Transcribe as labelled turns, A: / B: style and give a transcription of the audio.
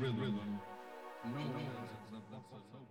A: rhythm. No, no, no, no, no, no, no, no, no.